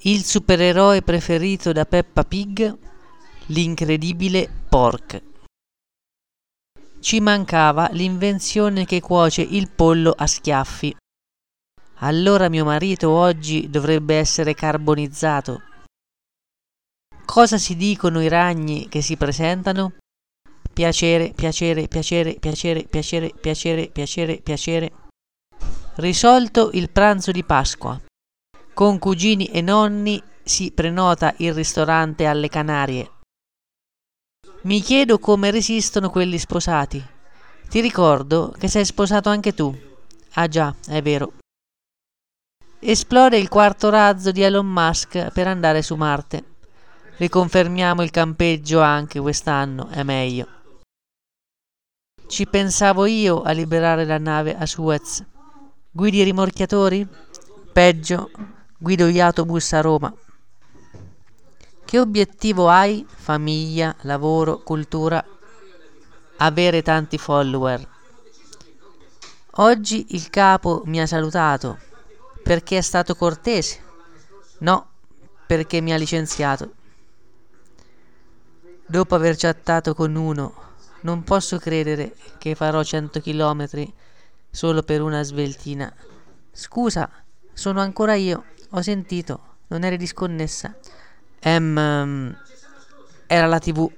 Il supereroe preferito da Peppa Pig? L'incredibile Pork. Ci mancava l'invenzione che cuoce il pollo a schiaffi. Allora mio marito oggi dovrebbe essere carbonizzato. Cosa si dicono i ragni che si presentano? Piacere, piacere, piacere, piacere, piacere, piacere, piacere, piacere. Risolto il pranzo di Pasqua. Con cugini e nonni si prenota il ristorante alle Canarie. Mi chiedo come resistono quelli sposati. Ti ricordo che sei sposato anche tu. Ah già, è vero. Esplode il quarto razzo di Elon Musk per andare su Marte. Riconfermiamo il campeggio anche quest'anno, è meglio. Ci pensavo io a liberare la nave a Suez. Guidi i rimorchiatori? Peggio, guido gli autobus a Roma. Che obiettivo hai? Famiglia, lavoro, cultura? Avere tanti follower. Oggi il capo mi ha salutato perché è stato cortese. No, perché mi ha licenziato. Dopo aver chattato con uno, non posso credere che farò 100 km solo per una sveltina. Scusa, sono ancora io. Ho sentito, non eri disconnessa. Ehm, era la TV.